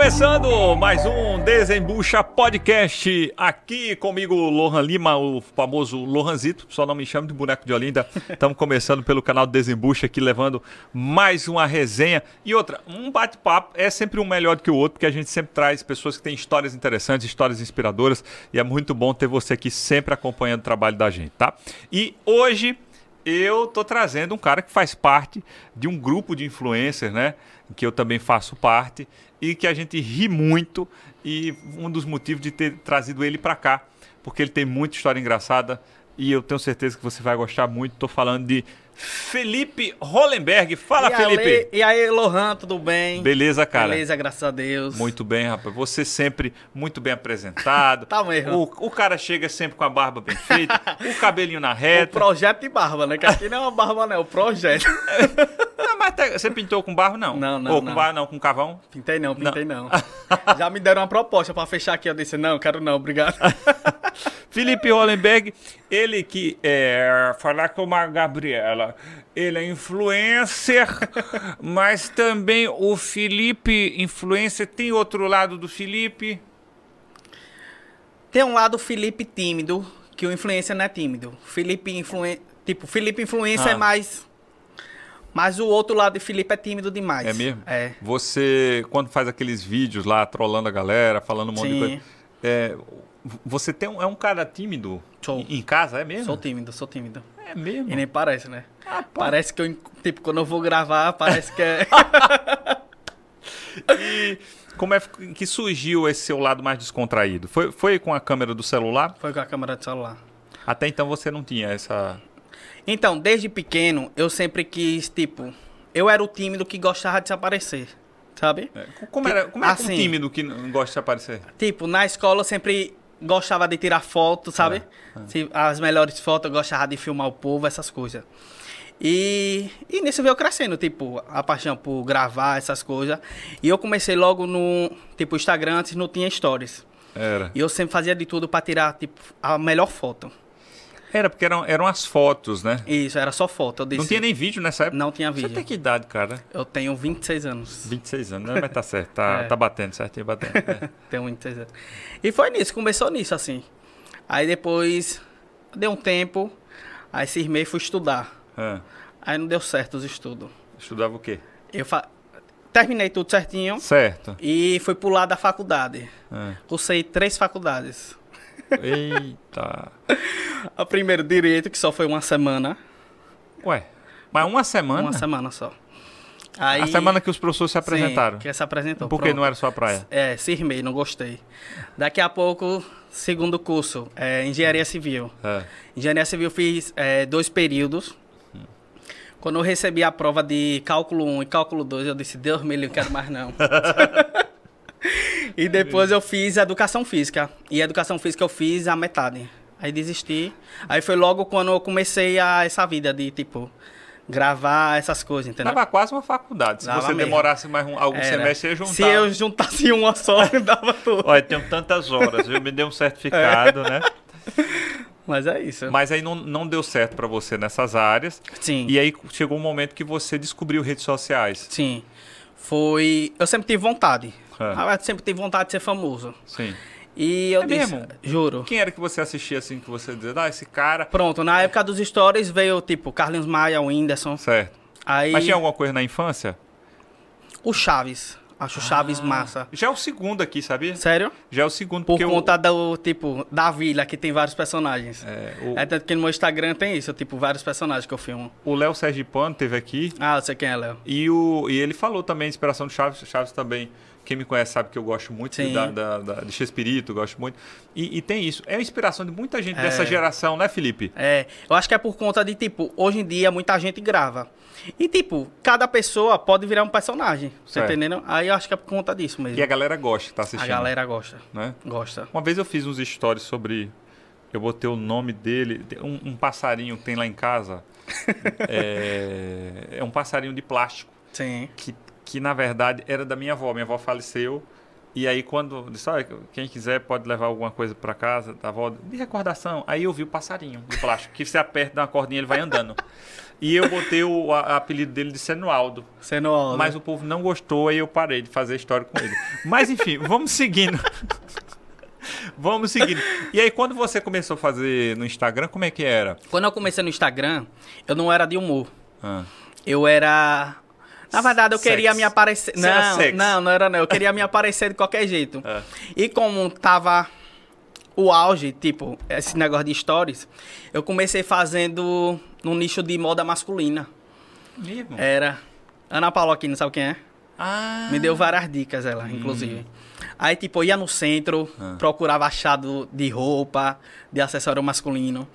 começando mais um Desembucha Podcast. Aqui comigo, Lohan Lima, o famoso Lohanzito. Só não me chame de boneco de Olinda. Estamos começando pelo canal Desembucha aqui, levando mais uma resenha. E outra, um bate-papo é sempre um melhor do que o outro, porque a gente sempre traz pessoas que têm histórias interessantes, histórias inspiradoras. E é muito bom ter você aqui sempre acompanhando o trabalho da gente, tá? E hoje eu tô trazendo um cara que faz parte de um grupo de influencers, né? Que eu também faço parte e que a gente ri muito e um dos motivos de ter trazido ele para cá, porque ele tem muita história engraçada e eu tenho certeza que você vai gostar muito. Tô falando de Felipe Hollenberg. Fala, e Felipe. Ale... E aí, Lohan, tudo bem? Beleza, cara? Beleza, graças a Deus. Muito bem, rapaz. Você sempre muito bem apresentado. tá mesmo. O, o, cara chega sempre com a barba bem feita, o cabelinho na reta. O projeto de barba, né? Que aqui não é uma barba, não, é o projeto. não, mas tá, você pintou com barro, não? Não, não. Ou com não. barro, não, com cavão? Pintei não, pintei não. não. Já me deram uma proposta pra fechar aqui. Eu disse, não, quero não, obrigado. Felipe Hollenberg, ele que é. Falar com a Gabriela. Ele é influencer, mas também o Felipe influencer. Tem outro lado do Felipe? Tem um lado Felipe tímido, que o influencer não é tímido. Felipe influencer. Tipo, Felipe influencer ah. é mais. Mas o outro lado de Felipe é tímido demais. É mesmo? É. Você, quando faz aqueles vídeos lá, trolando a galera, falando um monte Sim. de coisa. É, você tem um, é um cara tímido Sou. em casa, é mesmo? Sou tímido, sou tímido. É mesmo? E nem parece, né? Ah, parece que eu, tipo, quando eu vou gravar, parece que é. e como é que surgiu esse seu lado mais descontraído? Foi, foi com a câmera do celular? Foi com a câmera do celular. Até então você não tinha essa. Então, desde pequeno, eu sempre quis, tipo. Eu era o tímido que gostava de se aparecer. Sabe? É, como era, como era Assim. um tímido que não gosta de se aparecer? Tipo, na escola eu sempre gostava de tirar foto, sabe? É, Se- As melhores fotos, gostava de filmar o povo, essas coisas. E, e nisso veio crescendo, tipo, a paixão por gravar essas coisas. E eu comecei logo no, tipo, Instagram, antes não tinha stories. Era. E eu sempre fazia de tudo pra tirar, tipo, a melhor foto. Era, porque eram, eram as fotos, né? Isso, era só foto. Disse, Não tinha nem vídeo nessa época? Não tinha Você vídeo. tem que idade, cara? Eu tenho 26 anos. 26 anos, né? Mas tá certo, tá, É. tá batendo, certinho batendo. É. Tenho 26 anos. E foi nisso, começou nisso, assim. Aí depois, deu um tempo, aí cismei e fui estudar. É. Aí não deu certo os estudos. Estudava o quê? Eu fa... terminei tudo certinho Certo. e fui pular da faculdade. É. Cursei três faculdades. Eita. A primeira, Direito, que só foi uma semana. Ué, mas uma semana? Uma semana só. Aí, A semana que os professores se Sim, apresentaram. que se apresentou. Porque pronto. não era sua praia. É, cismei, não gostei. Daqui a pouco, segundo curso, é, Engenharia Civil. É. Engenharia Civil fiz é, dois períodos. Quando eu recebi a prova de cálculo 1 e cálculo 2, eu disse, Deus me livre, não quero mais não. e depois eu fiz educação física. E educação física eu fiz a metade. Aí desisti. Aí foi logo quando eu comecei a essa vida de, tipo, gravar essas coisas, entendeu? Tava quase uma faculdade. Se Dava você mesmo. demorasse mais um, algum Era. semestre, você ia juntar. Se eu juntasse uma só, dava tudo. Olha, tenho tantas horas, eu me dei um certificado, né? Mas é isso. Mas aí não, não deu certo pra você nessas áreas. Sim. E aí chegou um momento que você descobriu redes sociais. Sim. Foi. Eu sempre tive vontade. É. Eu sempre tive vontade de ser famoso. Sim. E eu É disse. mesmo? Juro. Quem era que você assistia assim, que você dizia, ah, esse cara... Pronto, na época dos stories veio tipo Carlinhos Maia, o Whindersson. Certo. Aí Mas tinha alguma coisa na infância? o Chaves. Acho Chaves massa. Já é o segundo aqui, sabia? Sério? Já é o segundo, Por porque o- conta do, tipo, da vila, que tem vários personagens. é, o- É tanto que no meu Instagram tem isso, tipo, vários personagens que eu filmo. o Léo Sergipano teve aqui Ah, eu sei quem é, Léo. e, o, e ele falou também a inspiração do Chaves. Chaves também, quem me conhece sabe que eu gosto muito Sim. da, da, da, de Chespirito, gosto muito. E, e tem isso. É a inspiração de muita gente É. dessa geração, né, Felipe? É, eu acho que é por conta de, tipo, hoje em dia muita gente grava. E, tipo, cada pessoa pode virar um personagem, tá Certo. entendendo? Aí eu acho que é por conta disso mesmo. E a galera gosta, tá A assistindo. galera gosta, Né? gosta. Uma vez eu fiz uns stories sobre. Eu botei o nome dele, um, um passarinho que tem lá em casa. é, é um passarinho de plástico. Sim. que, que na verdade era da minha avó. Minha avó faleceu E aí quando disse, olha, quem quiser pode levar alguma coisa para casa, da avó, de recordação. Aí eu vi o passarinho de plástico, que você aperta na cordinha ele vai andando. E eu botei o a- apelido dele de Senualdo. Sendo Mas o povo não gostou, aí eu parei de fazer história com ele. Mas enfim, vamos seguindo. vamos seguindo. E aí, quando você começou a fazer no Instagram, como é que era? Quando eu comecei no Instagram, eu não era de humor. Ah, Eu era. Na verdade, eu Sex. queria me aparecer. Não, não, não era não. Eu queria me aparecer de qualquer jeito. É. E como tava o auge, tipo, esse negócio de stories, eu comecei fazendo no nicho de moda masculina. mesmo? Era. Ana Paula aqui, não sabe quem é? Ah, Me deu várias dicas, ela, inclusive. Aí, tipo, ia no centro, Ah. procurava achado de roupa, de acessório masculino.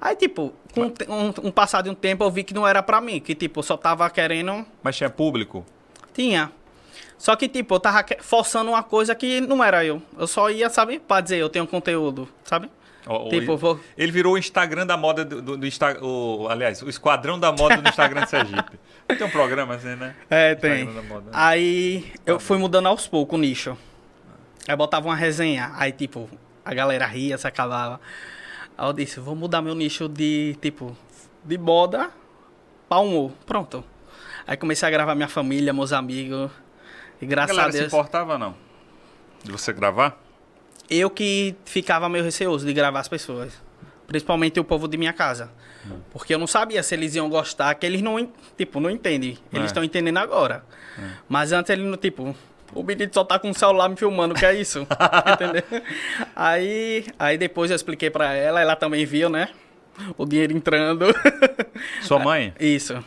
Aí, tipo, com um, um passar de um tempo, eu vi que não era pra mim. Que, tipo, eu só tava querendo... Mas tinha público? Tinha. Só que, tipo, eu tava forçando uma coisa que não era eu. Eu só ia, sabe, pra dizer, eu tenho conteúdo, sabe? Tipo, ele, vou- ele virou o Instagram da moda do, do, do o, aliás, o esquadrão da moda do Instagram de Sergipe. Tem um programa assim, né? É, tem. Moda. Aí eu fui mudando aos poucos o nicho. Aí botava uma resenha. Aí, tipo, a galera ria, se acabava. Aí eu disse, vou mudar meu nicho de, tipo, de moda pra humor. Pronto. Aí comecei a gravar minha família, meus amigos. E A graças a galera se Deus. importava não? De você gravar? Eu que ficava meio receoso de gravar as pessoas. Principalmente o povo de minha casa. Hum. Porque eu não sabia se eles iam gostar, que eles não, tipo, não entendem. Eles É. estão entendendo agora. Mas antes ele não, tipo, o menino só tá com o celular me filmando, que é isso? Entendeu? Aí, aí depois eu expliquei pra ela, ela também viu, né? O dinheiro entrando. Sua mãe? isso.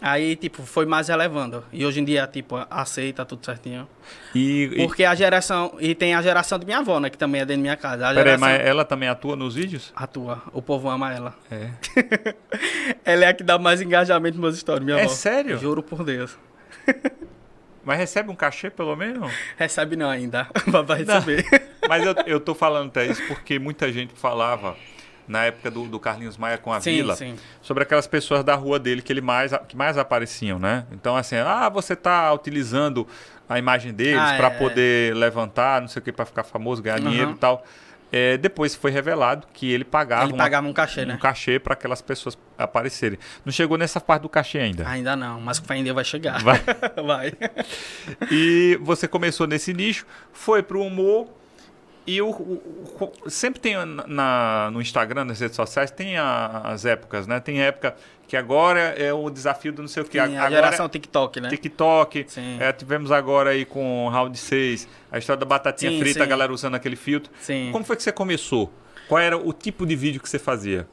Aí, tipo, foi mais relevando. E hoje em dia, tipo, aceita tudo certinho. E, e Porque a geração. E tem a geração de minha avó, né? Que também é dentro da minha casa. Peraí, geração mas ela também atua nos vídeos? atua. O povo ama ela. É. Ela é a que dá mais engajamento nos meus stories, minha É avó. sério? Juro por Deus. Mas recebe um cachê pelo menos? Recebe não ainda. Vai receber. Mas eu, eu tô falando até isso porque muita gente falava na época do, do Carlinhos Maia com a Sim, Vila sim. sobre aquelas pessoas da rua dele que ele mais que mais apareciam, né? Então assim, ah, você tá utilizando a imagem deles Ah, para é. poder levantar, não sei o que, para ficar famoso, ganhar Uhum. dinheiro e tal. É, depois foi revelado que ele pagava, Ele uma- pagava um cachê, né? um cachê para aquelas pessoas aparecerem. Não chegou nessa parte do cachê ainda. Ainda não, mas Deus vai chegar. Vai. vai. E você começou nesse nicho, foi pro humor. E o, o- o- sempre tem na, no Instagram, nas redes sociais, tem a- as épocas, né? Tem época que agora é o desafio do não sei o que. A agora geração TikTok, né? TikTok. Sim. É, tivemos agora aí com o Round 6, a história da batatinha Sim, frita, sim. a galera usando aquele filtro. Sim. Como foi que você começou? Qual era o tipo de vídeo que você fazia?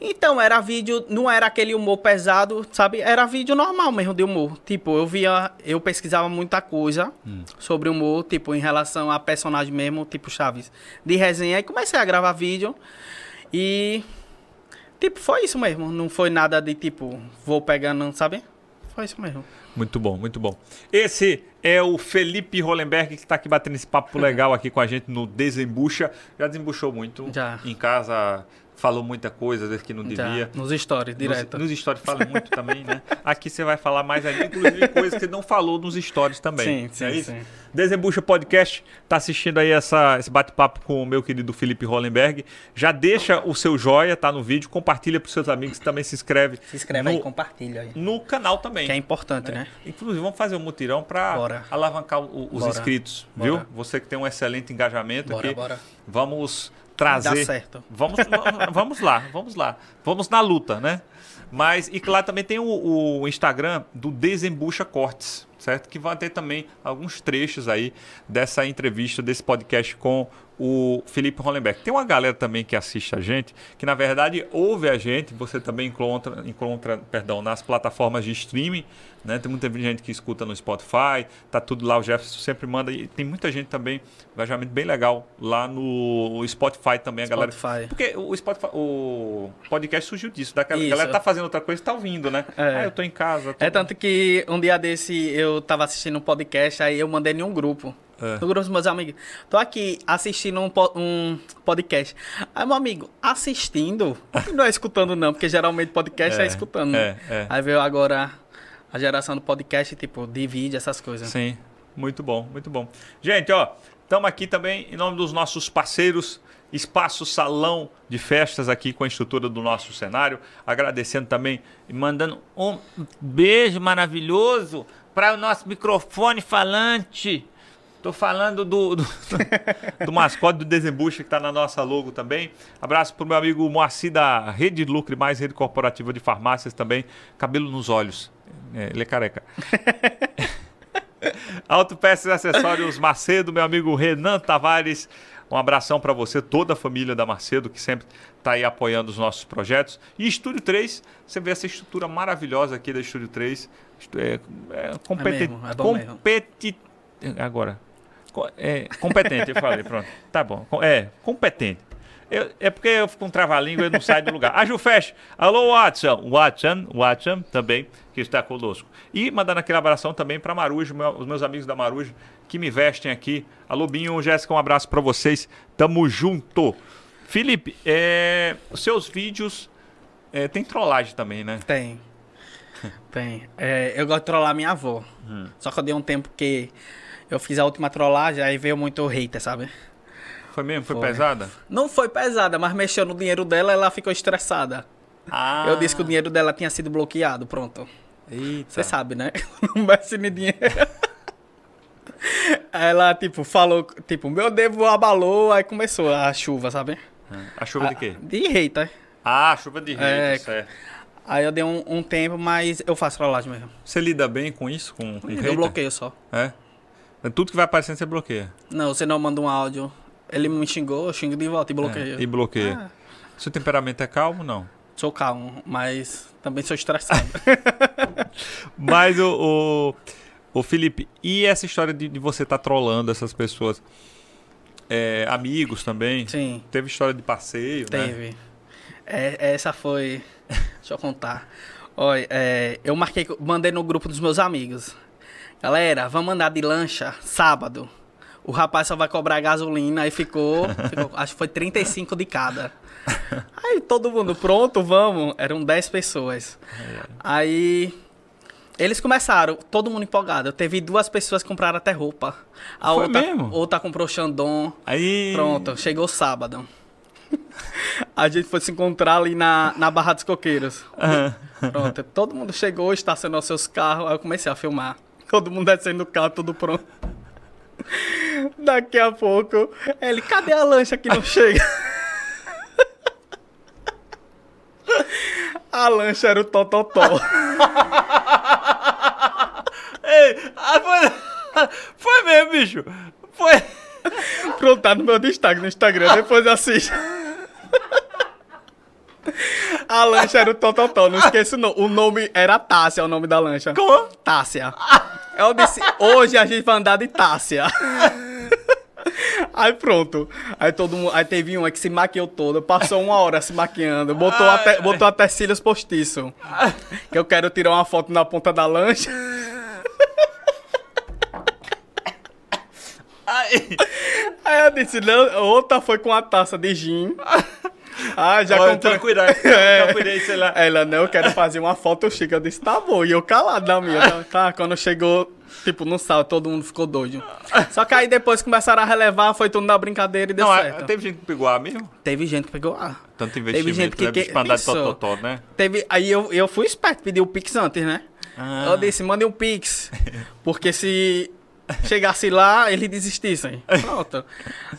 Então, era vídeo, não era aquele humor pesado, sabe? Era vídeo normal mesmo de humor. Tipo, eu via, eu pesquisava muita coisa sobre humor, tipo, em relação a personagem mesmo, tipo Chaves, de resenha. E comecei a gravar vídeo e, tipo, foi isso mesmo. Não foi nada de, tipo, vou pegando, sabe? Foi isso mesmo. Muito bom, muito bom. Esse é o Felipe Hollenberg que está aqui batendo esse papo legal aqui com a gente no Desembucha. Já desembuchou muito. Já. Em casa falou muita coisa, às vezes que não Já, devia. nos stories, direto. Nos, nos stories fala muito também, né? Aqui você vai falar mais ainda, inclusive coisas que você não falou nos stories também. Sim, sim, Não é isso? sim. Desembucha Podcast, tá assistindo aí essa, esse bate-papo com o meu querido Felipe Hollenberg. Já deixa o seu joia, tá no vídeo, compartilha pros seus amigos, também se inscreve. Se inscreve no, aí, compartilha aí. no canal também. Que é importante, né? Inclusive, vamos fazer um mutirão para alavancar o- os Bora. inscritos, Bora. viu? Você que tem um excelente engajamento Bora, aqui. bora. Vamos trazer. Dá certo. Vamos, vamos lá, vamos lá. Vamos na luta, né? Mas, e claro, também tem o, o Instagram do Desembucha Cortes, certo? Que vai ter também alguns trechos aí dessa entrevista, desse podcast com o Felipe Hollenberg. Tem uma galera também que assiste a gente, que na verdade ouve a gente, você também encontra, encontra perdão, nas plataformas de streaming, né? Tem muita gente que escuta no Spotify, tá tudo lá, o Jefferson sempre manda, e tem muita gente também, engajamento bem legal lá no Spotify também, a galera. Spotify. Porque o Spotify, o podcast surgiu disso, daquela Isso. galera tá fazendo outra coisa e tá ouvindo, né? É. Ah, eu tô em casa. tô- É tanto que um dia desse eu tava assistindo um podcast, aí eu mandei em um grupo. É. No grupo dos meus amigos. Tô aqui assistindo um, po- um podcast. Aí, meu amigo, assistindo, não é escutando, não, porque geralmente podcast é, É, escutando. né? é, é. Aí veio agora a geração do podcast, tipo, de vídeo, essas coisas. Sim. Muito bom, muito bom. Gente, ó, estamos aqui também em nome dos nossos parceiros Espaço Salão de Festas aqui com a estrutura do nosso cenário. Agradecendo também e mandando um beijo maravilhoso para o nosso microfone falante. Tô falando do, do, do mascote do Desembucha que está na nossa logo também. Abraço pro meu amigo Moacir da Rede Lucre Mais, Rede Corporativa de Farmácias também. Cabelo nos olhos. É, ele é careca. Autopeças e Acessórios Macedo, meu amigo Renan Tavares. Um abração para você, toda a família da Macedo, que sempre está aí apoiando os nossos projetos. E Estúdio 3, você vê essa estrutura maravilhosa aqui da Estúdio 3. É, é, competi é, mesmo, é competi Agora, é, competente, eu falei, pronto. Tá bom. É, competente. Eu, é porque eu fico com um trava-língua e não sai do lugar. A Jufest, alô Watson, Watson, Watson também, que está conosco. E mandando aquele abração também para Marujo, meu, os meus amigos da Marujo, que me vestem aqui. Alô Binho, Jéssica, um abraço para vocês. Tamo junto. Felipe, é, seus vídeos é, tem trollagem também, né? Tem. Tem. É, eu gosto de trollar minha avó. Hum. Só que eu dei um tempo que eu fiz a última trollagem, aí veio muito hater, sabe? Foi mesmo? Foi, foi, pesada? Não foi pesada, mas mexeu no dinheiro dela ela ficou estressada. Ah. Eu disse que o dinheiro dela tinha sido bloqueado, pronto. Eita. Você sabe, né? Não mexe no dinheiro. ela, tipo, falou, tipo, meu devo abalou, aí começou a chuva, sabe? A chuva a, de quê? De hater. Ah, chuva de hater, é, certo. Aí eu dei um, um, tempo, mas eu faço trollagem mesmo. Você lida bem com isso? Com, com eu bloqueio só. É? Tudo que vai aparecendo você bloqueia? Não, você não manda um áudio. Ele me xingou, eu xingo de volta e bloqueio. É, e bloqueia. Ah. Seu temperamento é calmo não? Sou calmo, mas também sou estressado. mas o, o, o, Felipe, e essa história de, de você estar tá trolando essas pessoas? É, amigos também? Sim. Teve história de passeio, Teve. né? Teve. É, essa foi. Deixa eu contar. Olha, é, eu marquei, mandei no grupo dos meus amigos. Galera, vamos andar de lancha sábado. O rapaz só vai cobrar gasolina. Aí ficou, ficou acho que foi 35 de cada. Aí todo mundo, pronto, vamos. Eram 10 pessoas. Aí eles começaram, todo mundo empolgado. Eu teve duas pessoas que compraram até roupa. A Foi outra, mesmo? outra comprou Xandon. Aí. Pronto, chegou sábado. A gente foi se encontrar ali na, na Barra dos Coqueiros. Uhum. Pronto, todo mundo chegou, estacionou seus carros. Aí eu comecei a filmar. Todo mundo descendo do carro, tudo pronto. Daqui a pouco, ele, cadê a lancha que não chega? a lancha era o Tototó. Ei, ah, foi, foi mesmo, bicho. Foi. Pronto, tá no meu destaque no Instagram, depois assiste. A lancha era o Tototó, não esqueça não. O nome era Tássia, o nome da lancha. Como? Tássia. Eu disse, hoje a gente vai andar de Tássia. Aí pronto. Aí todo mundo. Aí teve uma que se maquiou toda, passou uma hora se maquiando, botou, até, botou até cílios postiço. Que eu quero tirar uma foto na ponta da lancha. Aí, aí eu disse, não, outra foi com a taça de gin. Ah, já comprei. cuidado, é. cuidei, sei lá. Ela, não, eu quero fazer uma foto chique. Eu disse, tá bom. E eu calado na minha. Tá, tá, quando chegou, tipo, no sábado, todo mundo ficou doido. Só que aí depois começaram a relevar, foi tudo na brincadeira e deu não, certo. Teve gente que pegou A mesmo? Teve gente que pegou A. Tanto investimento, teve gente que, né? que andar de tototó, né? Teve, aí eu, eu fui esperto, pedi o Pix antes, né? Ah. Eu disse, mande um Pix. Porque se chegasse lá, ele desistisse. Pronto.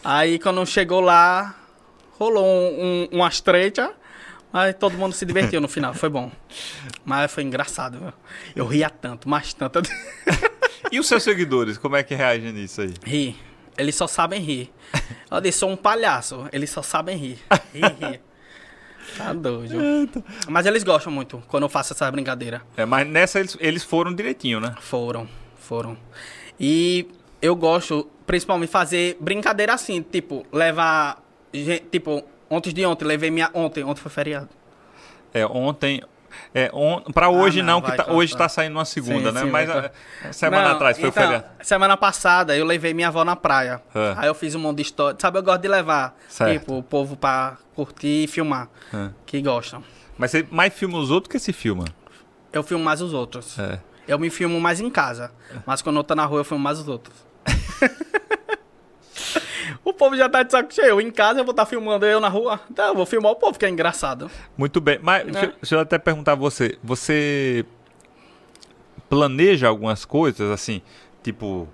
Aí quando chegou lá, rolou um, um, umas trechas, mas todo mundo se divertiu no final, foi bom. Mas foi engraçado, viu? Eu ria tanto, mas tanto. e os seus seguidores, como é que reagem nisso aí? Ri. Eles só sabem rir. Eu disse, sou um palhaço, eles só sabem rir. Ri, ri. Tá doido. Mas eles gostam muito quando eu faço essa brincadeira. É, mas nessa eles, eles foram direitinho, né? Foram, foram. E eu gosto, principalmente, fazer brincadeira assim, tipo, levar tipo, ontem de ontem, levei minha. Ontem, ontem foi feriado. É, ontem. É, on, pra hoje ah, não, não vai, que tá, hoje tá saindo uma segunda, sim, né? Sim, Mas a, é, semana não, atrás foi então, feriado. Semana passada eu levei minha avó na praia. É. Aí eu fiz um monte de história. Sabe, eu gosto de levar, certo. tipo, o povo pra curtir e filmar. É. Que gostam. Mas você mais filma os outros que se filma? Eu filmo mais os outros. É. Eu me filmo mais em casa. Mas quando eu tô na rua, eu filmo mais os outros. o povo já tá de saco cheio. Em casa eu vou estar filmando eu na rua. Então, eu vou filmar o povo, que é engraçado. Muito bem. Mas Né? deixa, eu- deixa eu até perguntar a você. Você planeja algumas coisas, assim, tipo,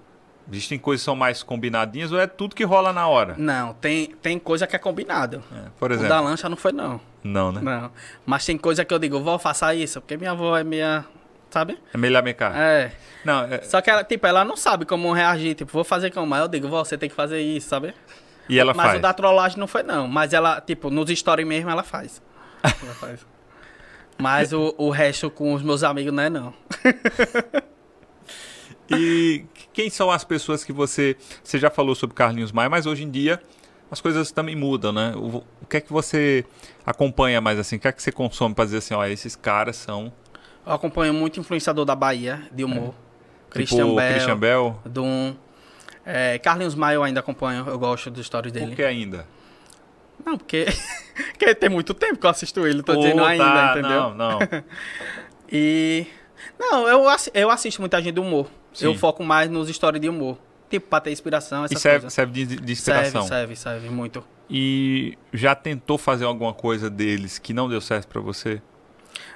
existem coisas que são mais combinadinhas ou é tudo que rola na hora? Não, tem, tem coisa que é combinado. É, por O exemplo. da lancha não foi, não. Não, né? Não. Mas tem coisa que eu digo, vó, faça isso. Porque minha avó é minha. Sabe? É melhor me cá. É. Não, é- Só que ela, tipo, ela não sabe como reagir. Tipo, vou fazer como? Aí eu digo, você tem que fazer isso, sabe? e ela Mas faz. o da trollagem não foi, não. Mas ela, tipo, nos stories mesmo ela faz. Ela faz. Mas o, o resto com os meus amigos não é, não. E quem são as pessoas que você. Você já falou sobre Carlinhos Maia, mas hoje em dia as coisas também mudam, né? O, o que é que você acompanha mais assim? O que é que você consome pra dizer assim, ó, esses caras são. Eu acompanho muito influenciador da Bahia, de humor. Christian tipo Bell, Christian Bell. Dum. É, Carlinhos Maia eu ainda acompanho, eu gosto dos stories dele. Por que ainda? Não, porque, porque tem muito tempo que eu assisto ele, tô dizendo ainda, tá, entendeu? Não, não. E. Não, eu, eu assisto muita gente de humor. Sim. Eu foco mais nos stories de humor. Tipo, pra ter inspiração, E serve, coisas. serve de, de inspiração. Serve, serve, serve muito. E já tentou fazer alguma coisa deles que não deu certo pra você?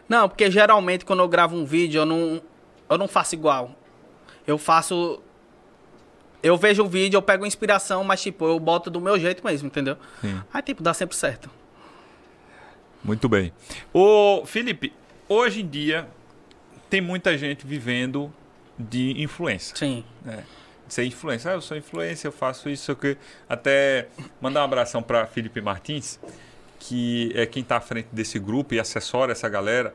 Não, porque geralmente quando eu gravo um vídeo, eu não, eu não faço igual. Eu faço. Eu vejo o vídeo, eu pego inspiração, mas tipo, eu boto do meu jeito mesmo, entendeu? Sim. Aí, tipo, dá sempre certo. Muito bem. Ô, Felipe, hoje em dia tem muita gente vivendo de influência. Sim. né? Ser influência. Ah, eu sou influência, eu faço isso, eu que até mandar um abração para Felipe Martins, que é quem está à frente desse grupo e assessora essa galera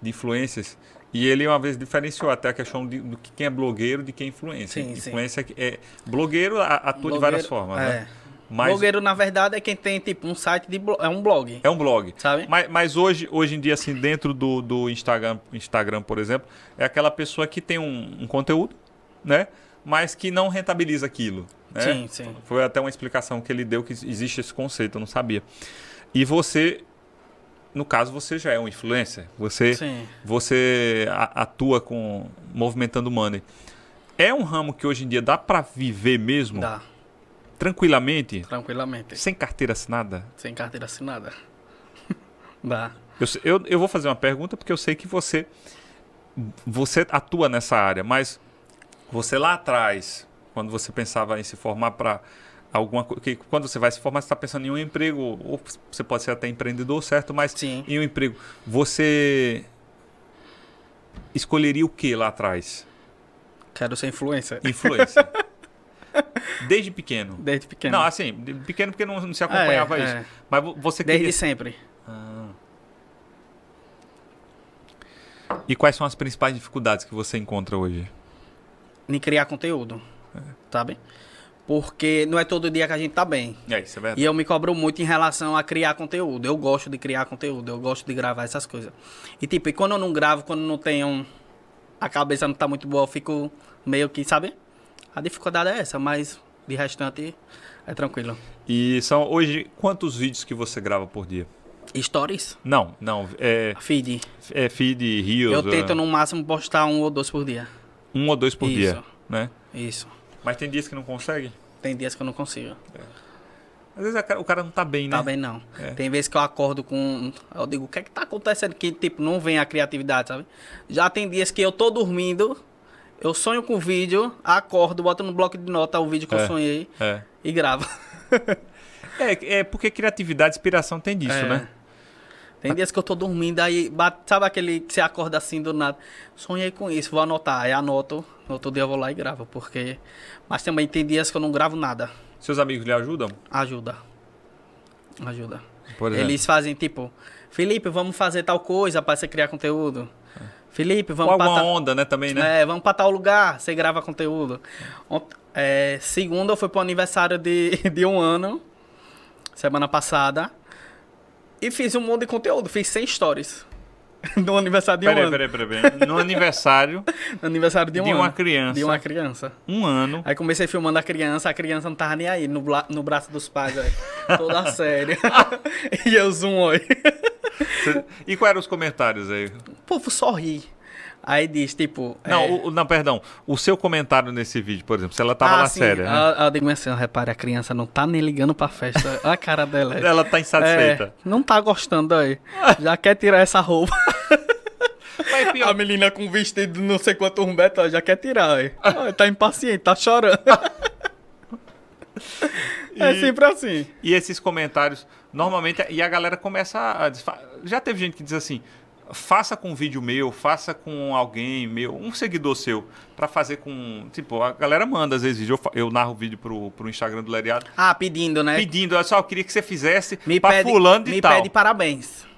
de influências. E ele uma vez diferenciou até a questão de, que quem é blogueiro de quem é influência. Sim, sim. é blogueiro atua de várias Blogueiro- formas, é. né? Mas Blogueiro, na verdade, é quem tem, tipo, um site de. blo- É um blog. é um blog. Sabe? Mas, mas hoje, hoje em dia, assim, dentro do, do Instagram, Instagram, por exemplo, é aquela pessoa que tem um, um conteúdo, né? Mas que não rentabiliza aquilo. Né? Sim, sim. Foi até uma explicação que ele deu que existe esse conceito, eu não sabia. E você, no caso, você já é um influencer. Você, Sim. você atua com movimentando money. É um ramo que hoje em dia dá para viver mesmo, Dá, tranquilamente, tranquilamente. sem carteira assinada? Sem carteira assinada. Dá. Eu, eu, eu vou fazer uma pergunta porque eu sei que você você atua nessa área, mas você lá atrás, quando você pensava em se formar para alguma coisa, quando você vai se formar, você está pensando em um emprego, ou você pode ser até empreendedor, certo? Mas Sim. em um emprego, você escolheria o que lá atrás? Quero ser influencer. Influência. Desde pequeno. Desde pequeno. Não, assim, pequeno porque não, não se acompanhava É, isso. é. Mas vo- você Desde queria sempre. Ah. E quais são as principais dificuldades que você encontra hoje? Em criar conteúdo. É. Sabe? Porque não é todo dia que a gente tá bem. É, isso é verdade. E eu me cobro muito em relação a criar conteúdo. Eu gosto de criar conteúdo, eu gosto de gravar essas coisas. E tipo, e quando eu não gravo, quando não tenho. A cabeça não tá muito boa, eu fico meio que, sabe? A dificuldade é essa, mas de restante é tranquilo. E são hoje quantos vídeos que você grava por dia? Stories, Não, não. É, feed. é feed, reels. Eu tento é, no máximo postar um ou dois por dia. um ou dois por Isso. dia, né? Isso. Mas tem dias que não consegue. Tem dias que eu não consigo. Às vezes o cara não tá bem, né? Tá bem não. É. Tem vezes que eu acordo com. Eu digo, o que é que tá acontecendo? Que tipo, não vem a criatividade, sabe? Já tem dias que eu tô dormindo, eu sonho com o vídeo, acordo, boto no bloco de nota o vídeo que É. eu sonhei É. e gravo. é. É porque criatividade e inspiração tem disso, É. né? Tem dias que eu tô dormindo, aí bate, sabe aquele que você acorda assim do nada? Sonhei com isso, vou anotar. Aí anoto, no outro dia eu vou lá e gravo, porque. Mas também tem dias que eu não gravo nada. Seus amigos lhe ajudam? Ajuda. Ajuda. Eles fazem tipo, Felipe, vamos fazer tal coisa pra você criar conteúdo. Felipe, Com vamos pra alguma onda, né, também, né? É, vamos pra tal lugar, você grava conteúdo. Ont... É, segunda eu fui pro aniversário de, de um ano, semana passada, e fiz um monte de conteúdo, fiz 100 stories. No aniversário de um Peraí, ano. peraí, peraí, peraí. No aniversário No aniversário de um de ano. uma criança, De uma criança. um ano, Aí comecei filmando a criança, a criança não tava nem aí, no, no braço dos pais, velho. Toda séria. e eu zoom, oi. E quais eram os comentários aí? O povo só ri. Aí diz, tipo. Não, é, o- não, perdão. O seu comentário nesse vídeo, por exemplo, se ela tava ah, na sim, série, né? Eu, eu digo assim, repare, a criança não tá nem ligando pra festa. Olha a cara dela. aí. Ela tá insatisfeita. É, não tá gostando aí. Já quer tirar essa roupa. Mas é pior- A menina com vestido não sei quanto um ó, já quer tirar aí. Tá impaciente, tá chorando. É E- sempre assim. E esses comentários, normalmente, e a galera começa a. Já teve gente que diz assim: faça com um vídeo meu, faça com alguém meu, um seguidor seu, pra fazer com. Tipo, a galera manda às vezes vídeo. Eu, eu narro vídeo pro, pro Instagram do Leriado, Ah, pedindo, né? pedindo, olha só, eu queria que você fizesse Me pra pede, fulano de me tal. pede parabéns.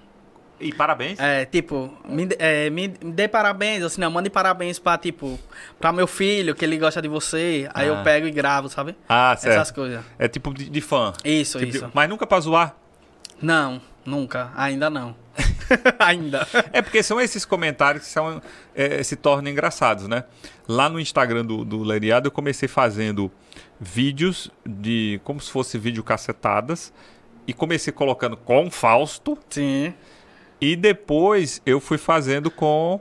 E parabéns. É, tipo, me, dê- é, me, me dê parabéns, ou senão, mande parabéns pra, tipo, pra meu filho, que ele gosta de você. Aí Ah. eu pego e gravo, sabe? Ah, certo. Essas coisas. É tipo de, de fã. Isso, Tipo de- isso. Mas nunca pra zoar. Não, nunca. Ainda não. Ainda. É porque são esses comentários que são, é, se tornam engraçados, né? Lá no Instagram do, do Leriado eu comecei fazendo vídeos de como se fosse vídeo cacetadas e comecei colocando com Fausto Sim. e depois eu fui fazendo com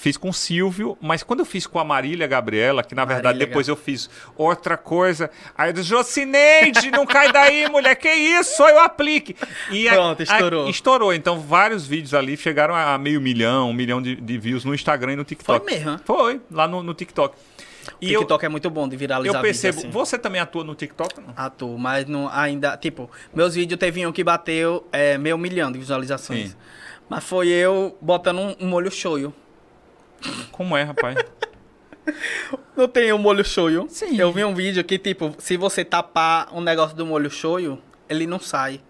fiz com Silvio, mas quando eu fiz com a Marília Gabriela, que na verdade Marília depois eu fiz outra coisa, aí eu disse, Jocineide, não cai daí, mulher, que isso, eu aplique. E a- Pronto, estourou. a- estourou, então vários vídeos ali chegaram a meio milhão, um milhão de, de views no Instagram e no TikTok. Foi mesmo, né? Foi, lá no, no TikTok. E eu, TikTok é muito bom de viralizar eu percebo, vídeo assim. você também atua no TikTok? Não? Atuo, mas não, ainda, tipo, meus vídeos teve um que bateu é, meio milhão de visualizações. Sim. Mas foi eu botando um, um molho shoyu. Como é, rapaz? Não tem o molho shoyu? Sim. Eu vi um vídeo que, tipo, se você tapar um negócio do molho shoyu, ele não sai.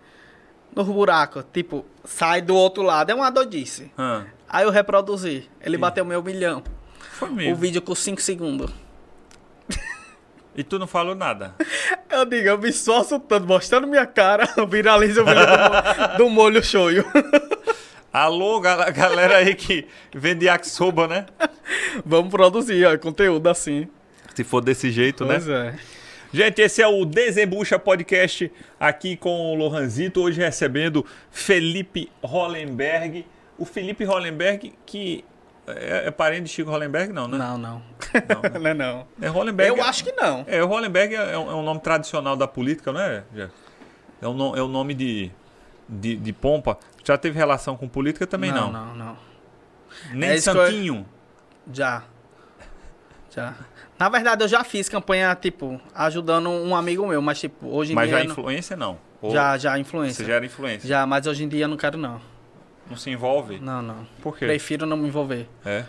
No buraco, tipo, sai do outro lado. É uma doidice. Ah, Aí eu reproduzi. Ele bateu meio milhão. foi O mesmo. vídeo com 5 segundos. E tu não falou nada. Eu digo, eu me esforço tanto mostrando minha cara, viraliza o vídeo do, do molho shoyu. Alô, gal- galera aí que vende yakisoba, né? Vamos produzir, ó, conteúdo assim. Se for desse jeito, né? Pois é. Gente, esse é o Desembucha Podcast aqui com o Lohanzito, hoje recebendo Felipe Hollenberg. O Felipe Hollenberg, que é, é parente de Chico Hollenberg, não, né? Não, não. Não, Não, é não. É Hollenberg. Eu acho que não. É, o Hollenberg é um, é um nome tradicional da política, não é? É um, é um nome de, de, de pompa. Já teve relação com política também não? Não, não, não. Nem É que eu- Santinho. Já. Já. Na verdade, eu já fiz campanha, tipo, ajudando um amigo meu, mas, tipo, hoje em Mas dia. já não- influência não. Ou já, já influência. Você já era influência. Já, mas hoje em dia eu não quero, não. Não se envolve? Não, não. Por quê? Prefiro não me envolver. É.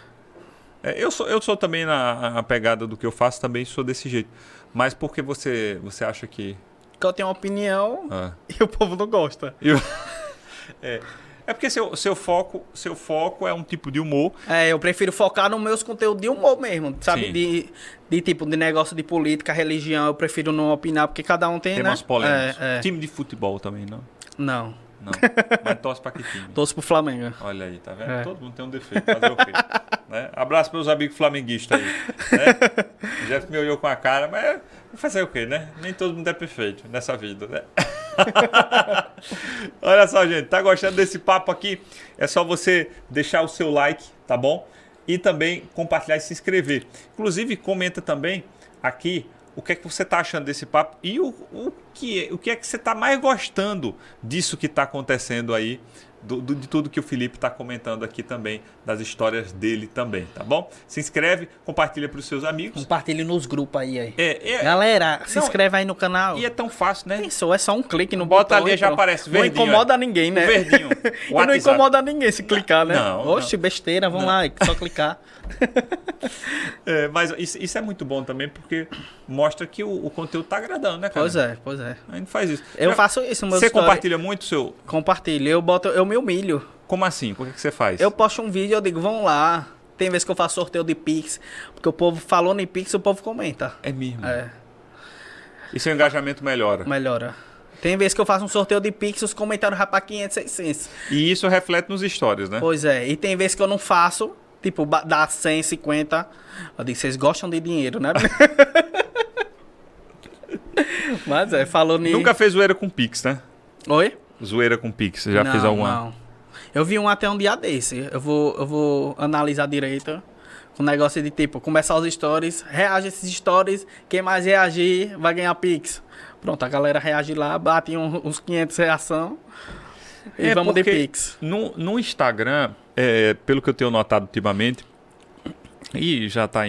É, eu, sou, eu sou também na pegada do que eu faço, também sou desse jeito. Mas por que você, você acha que. Porque eu tenho uma opinião ah, e o povo não gosta. eu- é, é porque seu, seu, foco, seu foco é um tipo de humor. É, eu prefiro focar nos meus conteúdos de humor mesmo, sabe? Sim. De, de tipo, de negócio de política, religião, eu prefiro não opinar, porque cada um tem, Tem né? umas polêmicas. É, é. Time de futebol também, não? Não. Não. Mas torce pra que time? Torço pro Flamengo. Olha aí, tá vendo? É. Todo mundo tem um defeito. Fazer o quê? né? Abraço meus amigos flamenguistas aí. Né? O Jeff me olhou com a cara, mas fazer o quê, né? Nem todo mundo é perfeito nessa vida, né? Olha só, gente, tá gostando desse papo aqui? É só você deixar o seu like, tá bom? E também compartilhar e se inscrever. Inclusive, comenta também aqui o que é que você tá achando desse papo e o, o, que, é- o que é que você tá mais gostando disso que tá acontecendo aí, do, do- de tudo que o Felipe tá comentando aqui também, das histórias dele também, tá bom? Se inscreve, compartilha para os seus amigos. Compartilhe nos grupos aí, aí. É, é- Galera, se Não, inscreve aí no canal. e é tão fácil, né? Pensou, é só um clique no Bota botão ali, e já aparece Não verdinho, incomoda ó. ninguém, né? O verdinho. O e não incomoda ninguém se clicar, né? Não, Oxe, besteira, vamos lá, é só clicar. É, mas isso, isso é muito bom também, porque mostra que o, o conteúdo tá agradando, né, cara? Pois é, pois é. A gente faz isso. Eu Já- faço isso, meus Você stories. compartilha muito seu. Compartilho, eu boto, eu me humilho. Como assim? Por que, que você faz? Eu posto um vídeo, eu digo, vão lá. Tem vezes que eu faço sorteio de Pix, porque o povo falou em Pix, o povo comenta. É mesmo. É, E seu engajamento melhora. melhora. Tem vezes que eu faço um sorteio de Pix, os comentários pra 500, 600. E isso reflete nos stories, né? Pois é, e tem vezes que eu não faço, tipo, dá 100, 50. Eu digo, vocês gostam de dinheiro, né? Mas é, falou nisso. Nunca fez zoeira com Pix, né? Oi? Zoeira com Pix. Você já não, fez alguma? Não. Eu vi um até um dia desse. Eu vou, eu vou analisar direito. Com o negócio de tipo, começar os stories, reage esses stories, quem mais reagir vai ganhar Pix. Pronto, a galera reage lá, bate um- uns 500 reação e É, vamos de Pix. No, no Instagram, é, pelo que eu tenho notado ultimamente, e já está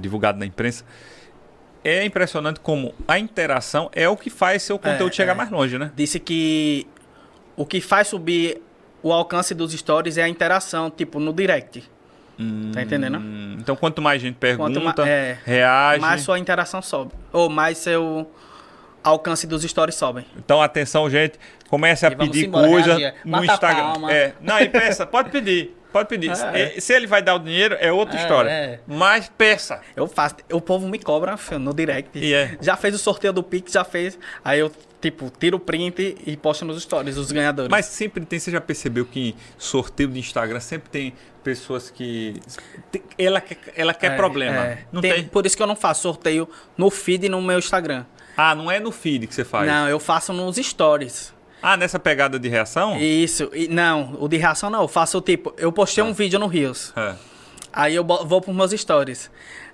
divulgado na imprensa, é impressionante como a interação é o que faz seu conteúdo É, chegar é. mais longe, né? Disse que o que faz subir o alcance dos stories é a interação, tipo, no direct. Tá entendendo? Hum, Então, quanto mais gente pergunta, ma- é, reage. Mais sua interação sobe. Ou mais seu alcance dos stories sobem. Então, atenção, gente. Comece a pedir embora, coisa reagir. no Bata a Instagram. É, não, e peça, pode pedir. Pode pedir. É, É, Se ele vai dar o dinheiro, é outra É, história. é. Mas peça. Eu faço. O povo me cobra filho, no direct. E é. Já fez o sorteio do Pix, já fez. Aí eu, tipo, tiro o print e posto nos stories os ganhadores. Mas sempre tem, você já percebeu que sorteio de Instagram sempre tem pessoas que. Ela quer, ela quer É, problema. Não Tem- tem, Por isso que eu não faço sorteio no feed e no meu Instagram. Ah, não é no feed que você faz. Não, eu faço nos stories. Ah, nessa pegada de reação? Isso. E, não, o de reação não. Eu faço tipo. Eu postei um vídeo no Rios. É. Aí eu vou pros meus stories.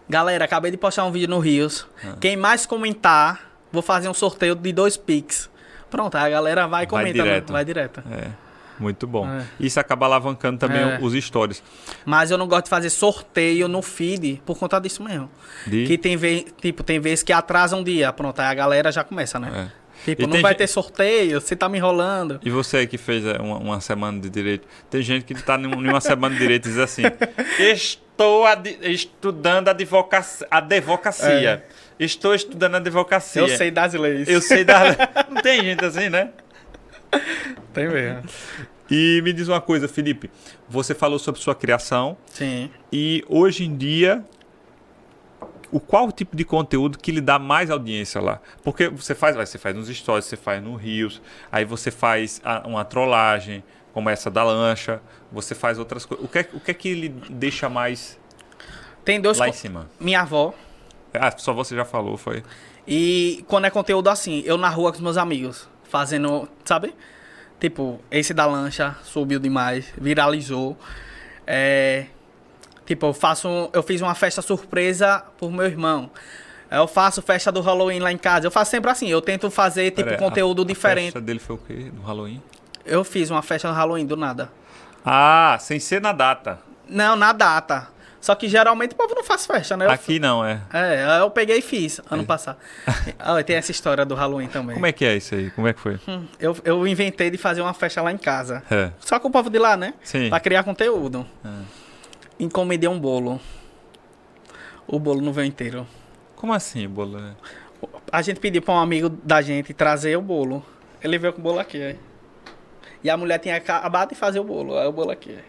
Galera, acabei de postar um vídeo no Rios. Ah. Quem mais comentar, vou fazer um sorteio de dois Pix. Pronto, aí a galera vai e Vai comenta. né? direto. Vai direto. É. Muito bom. É. Isso acaba alavancando também É. os stories. Mas eu não gosto de fazer sorteio no feed por conta disso mesmo. De... Que tem vez, tipo, tem vezes que atrasa um dia. Pronto, aí a galera já começa, né? É. Tipo, E não vai gente- ter sorteio, você tá me enrolando. E você que fez é, uma, uma semana de direito, tem gente que está em uma semana de direito e diz assim: Estou adi- estudando advocacia. advocacia. Estou estudando advocacia. É. Eu sei das leis. Eu sei da. Não tem gente assim, né? Tem mesmo. E me diz uma coisa, Felipe. Você falou sobre sua criação Sim. e hoje em dia. O qual o tipo de conteúdo que lhe dá mais audiência lá? Porque você faz, vai, você faz nos stories, você faz no Rios, aí você faz a- uma trollagem, como essa da lancha, você faz outras coisas. O que, é- o que é que lhe deixa mais Tem dois. lá em cima? Minha avó. Ah, só você já falou, foi. E quando é conteúdo assim, eu na rua com os meus amigos, fazendo, sabe? Tipo, esse da lancha subiu demais, viralizou. É, tipo, eu faço, eu fiz uma festa surpresa por meu irmão. Eu faço festa do Halloween lá em casa. Eu faço sempre assim, eu tento fazer tipo Pera conteúdo a- A diferente. festa dele foi o quê? No Halloween? Eu fiz uma festa no Halloween do nada. Ah, sem ser na data. Não, na data. Só que geralmente o povo não faz festa, né? Eu Aqui não, é. É, eu peguei e fiz ano passado. Ah, tem essa história do Halloween também. Como é que é isso aí? Como é que foi? Hum, Eu, eu inventei de fazer uma festa lá em casa. É. Só com o povo de lá, né? Sim. Pra criar conteúdo. Ah. Encomendei um bolo. O bolo não veio inteiro. Como assim, bolo? A gente pediu pra um amigo da gente trazer o bolo. Ele veio com o bolo aqui, aí. E a mulher tinha acabado de fazer o bolo. Aí o bolo aqui. aí.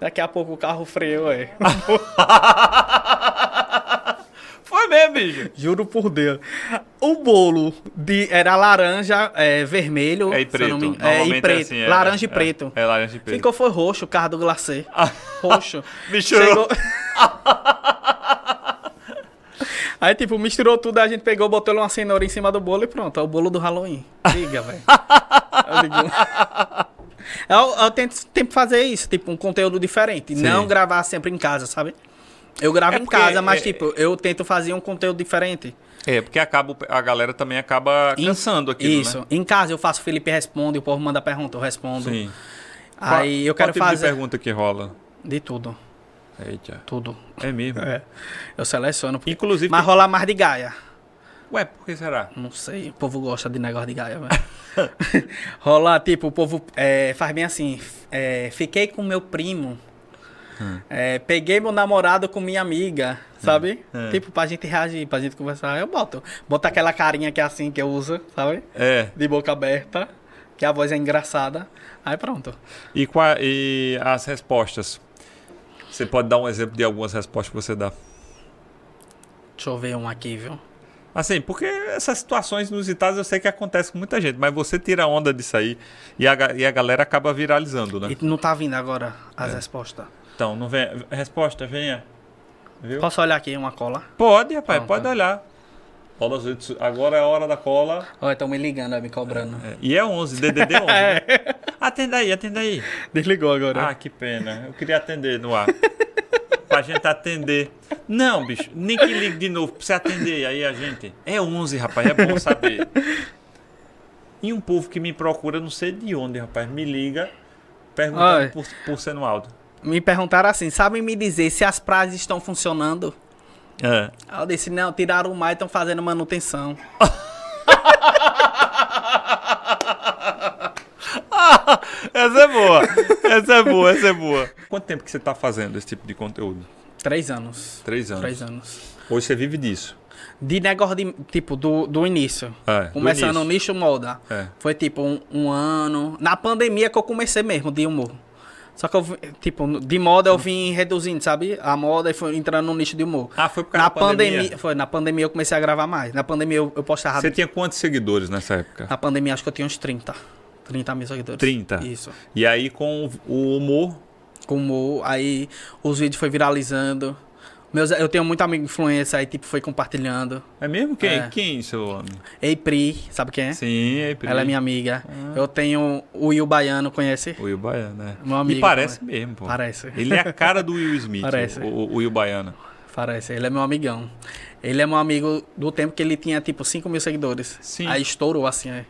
Daqui a pouco o carro freou, aí. Foi mesmo, bicho. Juro por Deus. O bolo de, era laranja, é, vermelho. É e preto. não me É, e preto. assim, é, laranja e é, preto. É, laranja e preto. Ficou foi roxo o carro do glacê. Roxo. Misturou. Chegou... Aí, tipo, misturou tudo, a gente pegou, botou uma cenoura em cima do bolo e pronto. É o bolo do Halloween. Diga, velho. Eu Eu, eu tento, tento fazer isso, tipo, um conteúdo diferente. Sim. Não gravar sempre em casa, sabe? Eu gravo É em casa, mas, é- tipo, eu tento fazer um conteúdo diferente. É, porque acaba, a galera também acaba cansando Isso. né? Em casa eu faço Felipe Responde, o povo manda pergunta, eu respondo. Sim. Aí eu qual quero tipo de fazer pergunta que rola? de tudo. Eita. Tudo. É mesmo. É. Eu seleciono. porque- Inclusive. Mas rola mais de Gaia. Ué, por que será? Não sei, o povo gosta de negócio de Gaia, velho. rola, tipo, o povo é, faz bem assim. é, fiquei com meu primo. Hum. é, peguei meu namorado com minha amiga, sabe? É. Tipo, pra gente reagir, pra gente conversar. Eu boto. Boto aquela carinha que é assim que eu uso, sabe? É. De boca aberta. Que a voz é engraçada. Aí pronto. E, qua- e as respostas? Você pode dar um exemplo de algumas respostas que você dá? Deixa eu ver um aqui, viu? Assim, porque essas situações inusitadas eu sei que acontecem com muita gente, mas você tira a onda disso aí e a, e a galera acaba viralizando, né? E não tá vindo agora as É. respostas. Então, não vem. Resposta, venha. Viu? Posso olhar aqui uma cola? Pode, rapaz, Pronto. pode olhar. Cola, agora é a hora da cola. Olha, estão me ligando, me cobrando. É, e é 11, DDD 11. né? Atenda aí, atenda aí. Desligou agora. Ah, que pena. Eu queria atender no ar. pra gente atender. Não, bicho, nem que ligue de novo pra você atender aí a gente. É 11, rapaz, é bom saber. E um povo que me procura, não sei de onde, rapaz, me liga perguntando Ai. por, por ser no áudio. Me perguntaram assim, sabem me dizer se as praias estão funcionando? É. Aí eu disse, não, tiraram o mar e estão fazendo manutenção. essa é boa. Essa é boa, essa é boa. Quanto tempo que você tá fazendo esse tipo de conteúdo? Três anos. Três anos. Três anos. Hoje você vive disso. De negócio de, tipo, do, do início. É, do Começando início. no nicho moda. É. Foi tipo um, um ano. Na pandemia que eu comecei mesmo de humor. Só que eu, tipo, de moda eu vim reduzindo, sabe? A moda e foi entrando no nicho de humor. Ah, foi por causa Na da pandemia? pandemia, foi, na pandemia eu comecei a gravar mais. Na pandemia eu, eu postava. Você tinha quantos seguidores nessa época? Na pandemia acho que eu tinha uns 30. 30 mil seguidores. 30? Isso. E aí com o humor. Com humor, aí os vídeos foi viralizando. Meus, eu tenho muito amigo influencer aí, tipo, foi compartilhando. É mesmo? Quem? É. Quem, seu amigo? Ei Pri, sabe quem é? Sim, é Ela é minha amiga. Eu tenho o Will Baiano, conhece? O Will Baiano, né? Meu amigo, e parece né? mesmo, pô. Parece. Ele é a cara do Will Smith, Parece. o, o Will Baiano. Parece, ele é meu amigão. Ele é meu amigo do tempo que ele tinha, tipo, 5 mil seguidores. Sim. Aí estourou, assim, é.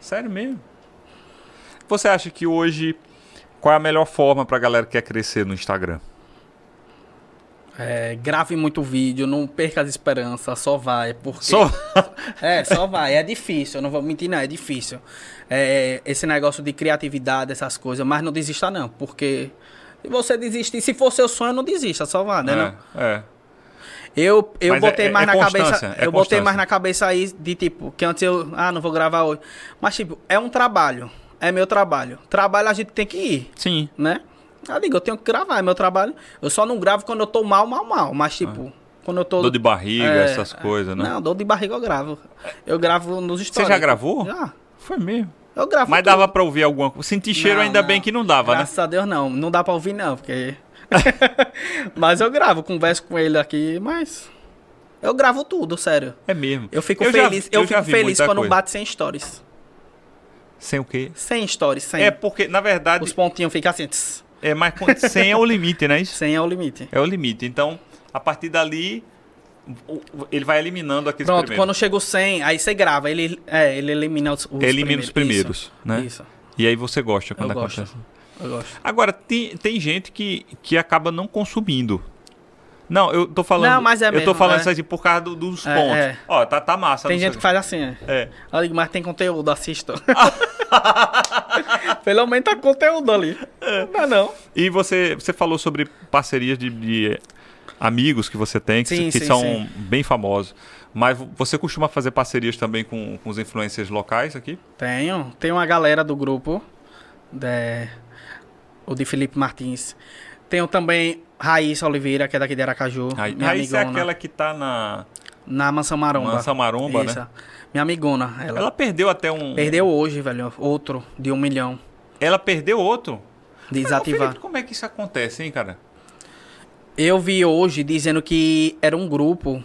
Sério mesmo? Você acha que hoje qual é a melhor forma pra galera que quer crescer no Instagram? É, grave muito vídeo, não perca as esperanças, só vai. Porque... Só É, só vai. É difícil, eu não vou mentir, não, é difícil. É, esse negócio de criatividade, essas coisas, mas não desista, não, porque se você desistir, se for seu sonho, não desista, só vai, né? não? é, é. Eu, eu Mas é- botei é- mais é na cabeça. é eu botei mais na cabeça aí de tipo, que antes eu. Ah, não vou gravar hoje. Mas, tipo, é um trabalho. É meu trabalho. Trabalho a gente tem que ir, Sim. né? Eu digo, eu tenho que gravar, é meu trabalho. Eu só não gravo quando eu tô mal, mal, mal. Mas, tipo, quando eu tô. Dor de barriga, É, essas coisas, né? Não, dor de barriga eu gravo. Eu gravo nos Você stories. já gravou? Já. Foi mesmo. Eu gravo. Mas tudo. dava pra ouvir alguma coisa. Sentir cheiro Não, ainda não. bem que não dava, né? Graças a Deus não. Não dá pra ouvir, não, porque. mas eu gravo, converso com ele aqui, mas. Eu gravo tudo, sério. É mesmo. Eu fico já- feliz, eu, já fico feliz quando coisa. bate 100 stories. Sem o quê? 100 stories, 100. É porque, na verdade, Os pontinhos ficam assim. tss, é com- 100 é o limite, né? Isso 100 é o limite. é o limite. Então, a partir dali, ele vai eliminando aqueles Pronto, primeiros. quando chega o 100, aí você grava. Ele, é, ele elimina os, os Elimina os primeiros, Isso, né? Isso, E aí você gosta eu quando gosto. acontece. Eu gosto. Agora, tem, tem gente que, que acaba não consumindo. Não, eu tô falando. Não, mas é Eu tô mesmo, falando é. isso assim por causa do- dos É, pontos. é. Ó, tá, tá massa. Tem não gente que faz assim, é. É. Eu digo, mas tem conteúdo, assista. Pelo menos tá conteúdo ali. Não é não. E você, você falou sobre parcerias de, de amigos que você tem, que, Sim, que sim, são sim. bem famosos. Mas vo- você costuma fazer parcerias também com, com os influencers locais aqui? Tenho. Tem uma galera do grupo. de- o de Felipe Martins. Tenho também Raíssa Oliveira, que é daqui de Aracaju. Aí, minha aí isso é amigona. aquela que tá na Na Mansão Maromba. Mansão Maromba, né? Minha amigona. Ela, Ela perdeu até um. perdeu hoje, velho. Outro de um milhão. Ela perdeu outro? Desativar. Como é que isso acontece, hein, cara? Eu vi hoje dizendo que era um grupo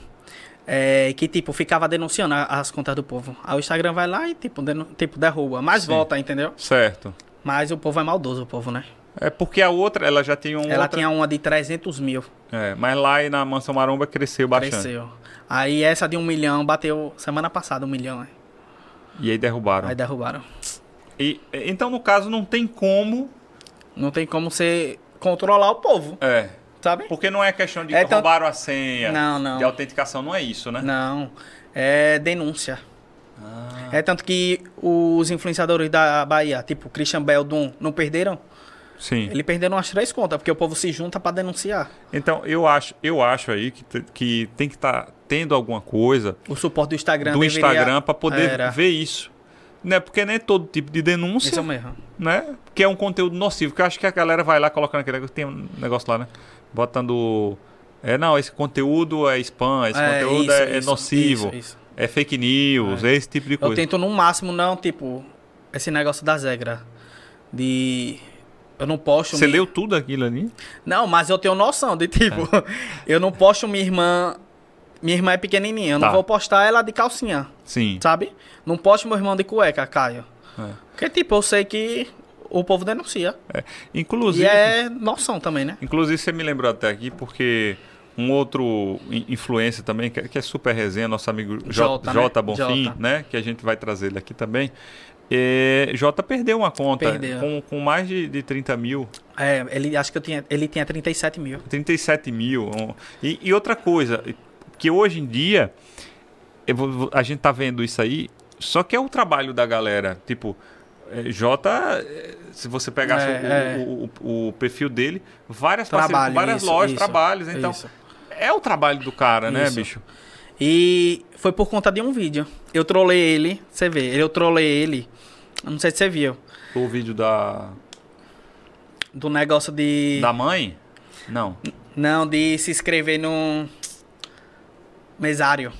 é, que, tipo, ficava denunciando as contas do povo. Aí o Instagram vai lá e, tipo, denu- tipo derruba. Mas Sim. volta, entendeu? Certo. Mas o povo é maldoso, o povo, né? É porque a outra, ela já tinha um. Ela outra... tinha uma de 300 mil. É, mas lá e na Mansão Maromba cresceu bastante. Cresceu. Aí essa de um milhão bateu semana passada um milhão. né? E aí derrubaram. Aí derrubaram. E, então, no caso, não tem como. Não tem como você controlar o povo, É. sabe? Porque não é questão de É, então- roubaram a senha. Não, não. De autenticação, não é isso, né? Não. É denúncia. Ah, É tanto que os influenciadores da Bahia, tipo Christian Beldum, não perderam? Sim. Ele perderam umas três contas, porque o povo se junta pra denunciar. Então, eu acho, eu acho aí que, que tem que estar tendo alguma coisa O suporte do Instagram do deveria- Instagram para poder Era. ver isso. Né? Porque nem todo tipo de denúncia, Isso mesmo. né? Que é um conteúdo nocivo. Que eu acho que a galera vai lá colocando aquele negócio. Tem um negócio lá, né? Botando. É, não, esse conteúdo é spam, esse É, conteúdo isso, é, é isso, nocivo, isso, é fake news, é. esse tipo de Eu coisa. tento no máximo não, tipo, esse negócio das regras. De. Eu não posto. Você mi- leu tudo aquilo ali? Não, mas eu tenho noção de tipo, eu não posto minha irmã. Minha irmã é pequenininha, eu Tá. não vou postar ela de calcinha, Sim. sabe? Não posto meu irmão de cueca, Caio. É. Porque, tipo, eu sei que o povo denuncia. É. E Inclusive, é noção também, né? inclusive, você me lembrou até aqui, porque um outro in- influencer também, que, é- é super resenha, nosso amigo J, J, né? Bonfim, Jota. né? Que a gente vai trazer ele aqui também. É, J perdeu uma conta Perdeu. com, com mais de, de 30 mil. É, ele acho que eu tinha, ele tinha 37 mil. 37 mil. E, e outra coisa, que hoje em dia, vou- a gente tá vendo isso aí, só que é o trabalho da galera. Tipo, é, J, é, se você pegasse É, o, é. o- o- o perfil dele, várias Trabalho, várias isso, lojas, isso, trabalhos. Então, isso. é o trabalho do cara, né, bicho? E foi por conta de um vídeo. Eu trolei ele, você vê, eu trolei ele. Não sei se você viu. O vídeo da, Do negócio de. da mãe? Não. Não, de se inscrever no. Mesário.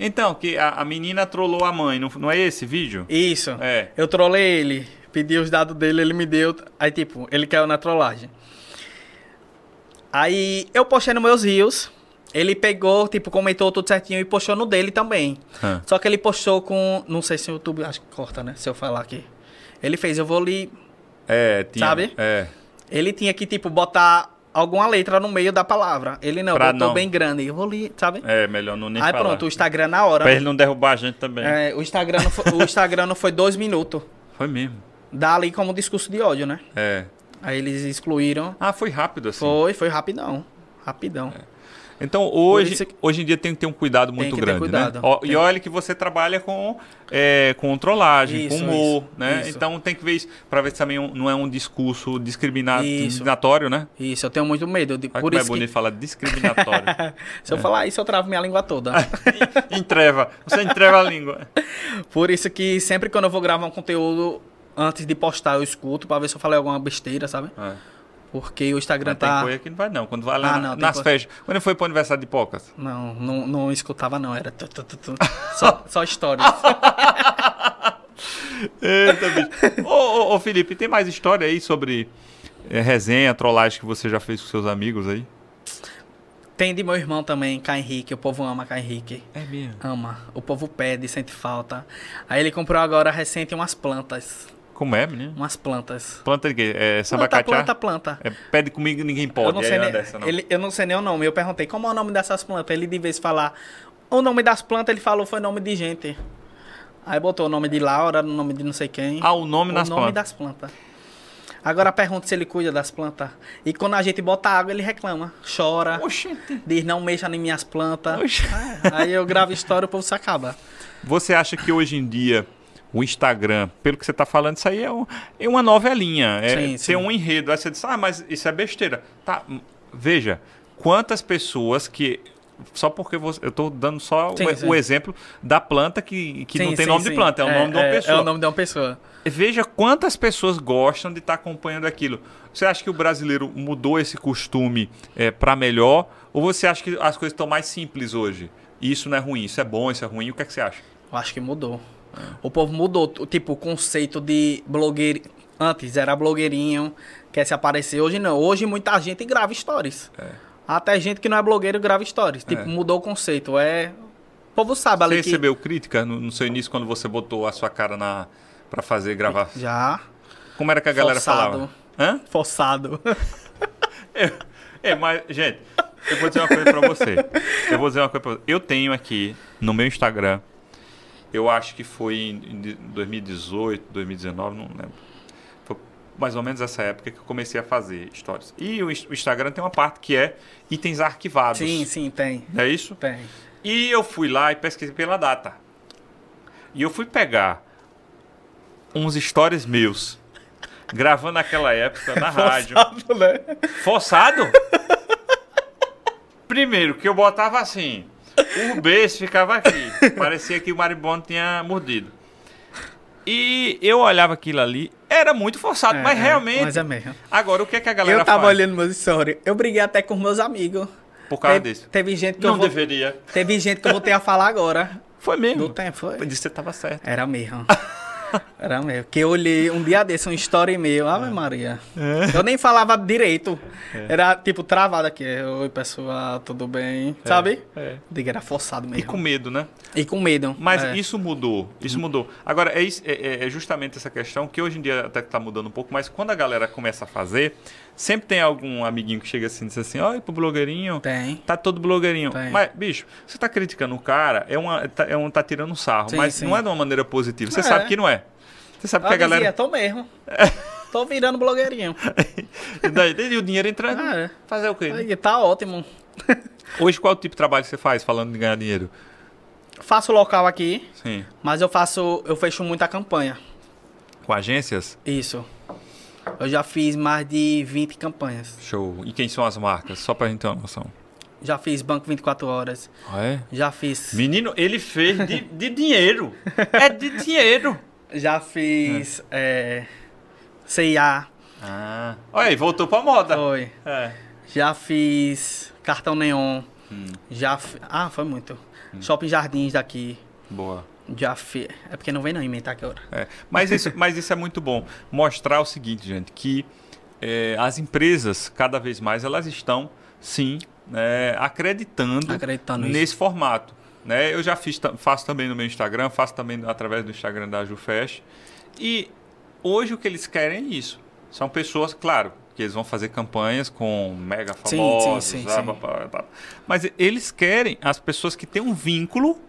Então, que a, a menina trollou a mãe, não, não é esse vídeo? Isso. É. Eu trolei ele, pedi os dados dele, ele me deu. Aí, tipo, ele caiu na trollagem. Aí eu postei nos meus rios. Ele pegou, tipo, comentou tudo certinho e postou no dele também. Só que ele postou com. Não sei se o YouTube. Acho que corta, né? Se eu falar aqui. Ele fez, eu vou lhe. É, tinha, Sabe? É. Ele tinha que, tipo, botar alguma letra no meio da palavra. Ele não, Pra botou não. bem grande. Eu vou lhe, sabe? É, melhor não nem Aí falar. pronto, o Instagram na hora. Pra ele não derrubar a gente também. É, o, Instagram não foi, o Instagram não foi dois minutos. Foi mesmo. Dá ali como discurso de ódio, né? É. Aí eles excluíram. Ah, foi rápido assim. Foi, foi rapidão. Rapidão. Então hoje, que- hoje em dia tem que ter um cuidado muito que ter grande, cuidado. né? Ó, E olha que você trabalha com, é, com trollagem, com Isso, humor, isso, né? isso. Então tem que ver isso pra ver se também não é um discurso discriminatório, né? Isso, eu tenho muito medo. De, Olha por é isso bonito que, falar discriminatório. se eu falar isso, eu travo minha língua toda. entreva. Você entreva a língua. por isso que sempre quando eu vou gravar um conteúdo, antes de postar, eu escuto pra ver se eu falei alguma besteira, sabe? É. Porque o Instagram Mas tem tá. coisa que não vai não. Quando vai lá Ah, na- não, tem nas coisa- festas. Quando foi pro aniversário de Pocas? Não, não, não escutava, não. Era. tu, tu, tu. Só, só histórias. Eita, bicho. ô, ô, ô, Felipe, tem mais história aí sobre é, resenha, trollagem que você já fez com seus amigos aí? Tem de meu irmão também, Caio Henrique. O povo ama Caio Henrique. É mesmo. Ama. O povo pede, sente falta. Aí ele comprou agora recente umas plantas. Como é, menino? Umas plantas. Planta de quê? É Planta, sambacatia? planta, planta. É, pede comigo ninguém pode. eu, não sei é nem, dessa, não. Ele, eu não sei nem o nome. Eu perguntei como é o nome dessas plantas. Ele de vez falar o nome das plantas, ele falou foi nome de gente. Aí botou o nome de Laura, o nome de não sei quem. Ah, o nome o nas nome plantas. das plantas. Agora pergunta se ele cuida das plantas. E quando a gente bota água, ele reclama. Chora. Oxente. Diz, não mexa em minhas plantas. É, aí eu gravo história e o povo se acaba. Você acha que hoje em dia o Instagram, pelo que você está falando, isso aí é, um- é uma novelinha. É Sim, sim. um enredo. Aí você diz, ah, mas isso é besteira. Tá, veja, quantas pessoas que. Só porque você, eu estou dando só Sim, o, o exemplo da planta que, que não tem nome de planta, é o nome de uma pessoa. É o nome de uma pessoa. Veja quantas pessoas gostam de estar acompanhando aquilo. Você acha que o brasileiro mudou esse costume para melhor? Ou você acha que as coisas estão mais simples hoje? Isso não é ruim, isso é bom, isso é ruim. O que, é que você acha? Eu acho que mudou. O povo mudou, tipo, o conceito de blogueiro. Antes era blogueirinho, quer se aparecer. Hoje não. Hoje muita gente grava stories. Até gente que não é blogueiro grava stories. Tipo, É. mudou o conceito. É. O povo sabe Você ali que. recebeu crítica no, no seu início quando você botou a sua cara na para fazer gravar? Já. Como era que a galera Forçado. falava? Hã? Forçado. É, é, mas, gente, eu vou dizer uma coisa pra você. Eu vou dizer uma coisa pra você. Eu tenho aqui no meu Instagram, eu acho que foi em de- 2018, 2019, não lembro. Foi mais ou menos essa época que eu comecei a fazer stories. E o, ins- o Instagram tem uma parte que é itens arquivados. sim, sim, tem. Não é isso? Tem. E eu fui lá e pesquisei pela data. E eu fui pegar uns stories meus, gravando naquela época na rádio. Forçado, né? Forçado? Primeiro, que eu botava assim, o beijo ficava aqui. Parecia que o marimbondo tinha mordido. E eu olhava aquilo ali, era muito forçado, É, mas é, realmente. Mas é mesmo. Agora, o que é que a galera Eu tava faz olhando meus stories. Eu briguei até com meus amigos. por causa teve, disso? teve gente que Não eu vou, deveria. Teve gente que eu voltei a falar agora. Foi mesmo. Do tempo, foi? Eu disse que você tava certo. Era mesmo. Era mesmo. Que eu olhei um dia desse, um story meu. Ave Maria. Eu nem falava direito. Era tipo travado aqui. Oi, pessoal, tudo bem? Sabe? É. Diga, era forçado E mesmo. com medo, né? E com medo. Mas é. isso mudou, isso mudou. Agora, é, é- é- é justamente essa questão que hoje em dia até que tá mudando um pouco, mas quando a galera começa a fazer, sempre tem algum amiguinho que chega assim e diz assim, olha pro blogueirinho, Tem. tá todo blogueirinho. Tem. Mas, bicho, você tá criticando o cara, é, uma, tá, é um, tá tirando sarro, Sim, mas sim. não é de uma maneira positiva. Você É. sabe que não é. Você sabe que Eu a galera... dizia, tô mesmo. tô virando blogueirinho. e daí, daí o dinheiro entrando. Ah, é. Fazer o quê? né? Aí, tá ótimo. Hoje, qual o tipo de trabalho que você faz falando de ganhar dinheiro? Faço local aqui, Sim. mas eu faço. Eu fecho muita campanha. Com agências? Isso. Eu já fiz mais de 20 campanhas. Show. E quem são as marcas? Só pra gente ter uma noção. Já fiz Banco 24 Horas. Ah, é? Já fiz. Menino, ele fez de, de dinheiro. É de dinheiro. Já fiz. É, CIA. Ah. Olha aí, voltou pra moda. Foi. É. Já fiz cartão neon. Hum. Já. Ah, foi muito. Shopping Jardins daqui. Boa. Já fiz. É porque não vem não inventar que hora. É. Mas, isso, mas isso é muito bom. Mostrar o seguinte, gente, que é, as empresas, cada vez mais, elas estão, sim, é, acreditando, Acreditando nesse formato. Né? Eu já fiz, faço também no meu Instagram, faço também através do Instagram da Jufest. E hoje o que eles querem é isso. São pessoas, claro, que eles vão fazer campanhas com mega famosos, sim, sim, sim. blá, blá, blá. mas eles querem as pessoas que têm um vínculo,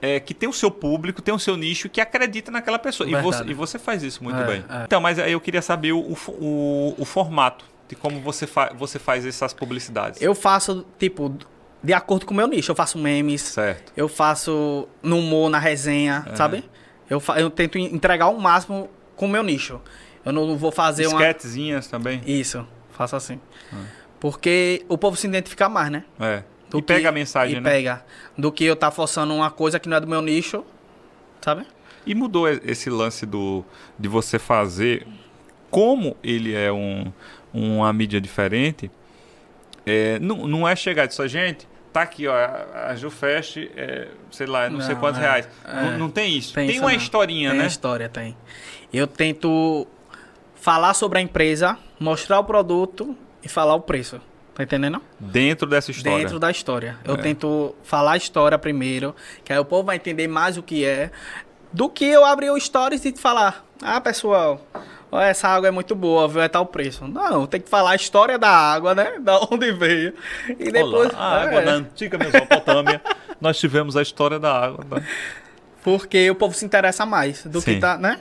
é, que tem o seu público, tem o seu nicho, que acredita naquela pessoa. E você, e você faz isso muito É, bem. é. Então, mas aí eu queria saber o, o, o, formato de como você, fa você faz essas publicidades. Eu faço, tipo, de acordo com o meu nicho. Eu faço memes. Certo. Eu faço no humor, na resenha, sabe? Eu, eu tento entregar o máximo com o meu nicho. Eu não vou fazer uma. Esquetezinhas também. Isso, faço assim. Porque o povo se identifica mais, né? É. Do e pega que- a mensagem, e né? pega. Do que eu tá forçando uma coisa que não é do meu nicho, sabe? E mudou esse lance do de você fazer como ele é um, uma mídia diferente. É, não, não é chegar dizer, gente, tá aqui, ó, a, Jufest, é, sei lá, não, sei Não, quantos é, reais. é. Não, não tem isso. Tem Tem, isso uma não. historinha, tem né? história, tem. Eu tento falar sobre a empresa, mostrar o produto e falar o preço. Tá entendendo? Dentro dessa história. Dentro da história. Eu É. tento falar a história primeiro, que aí o povo vai entender mais o que é, do que eu abrir o stories e falar, ah, pessoal, essa água é muito boa, viu? É tal preço. Não, tem que falar a história da água, né? Da onde veio. E depois. Olá, a água é, da antiga Mesopotâmia. nós tivemos a história da água. né? Porque o povo se interessa mais do Sim. que tá, né?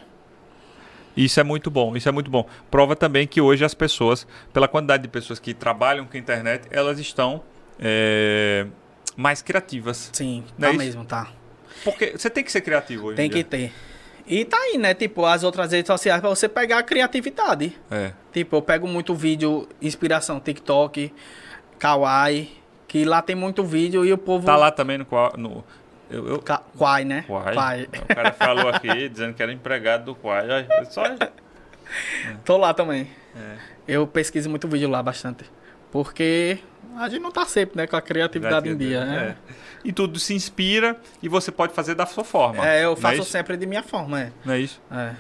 Isso é muito bom, isso é muito bom. Prova também que hoje as pessoas, pela quantidade de pessoas que trabalham com a internet, elas estão é, mais criativas. Sim, tá é mesmo, tá. Porque você tem que ser criativo hoje. Tem em que ter. E tá aí, né? Tipo, as outras redes sociais pra você pegar a criatividade. É. Tipo, eu pego muito vídeo, inspiração, TikTok, Kawaii, que lá tem muito vídeo e o povo. Tá lá também no. no eu, eu, Quai, né? Quai. Quai. O cara falou aqui dizendo que era empregado do Quai. Ai, é Só... Tô lá também. É. Eu pesquiso muito vídeo lá bastante. Porque a gente não tá sempre, né, com a criatividade em dia, né? É. E tudo se inspira e você pode fazer da sua forma. É, eu Não faço isso? sempre de minha forma, é. Não é isso? É.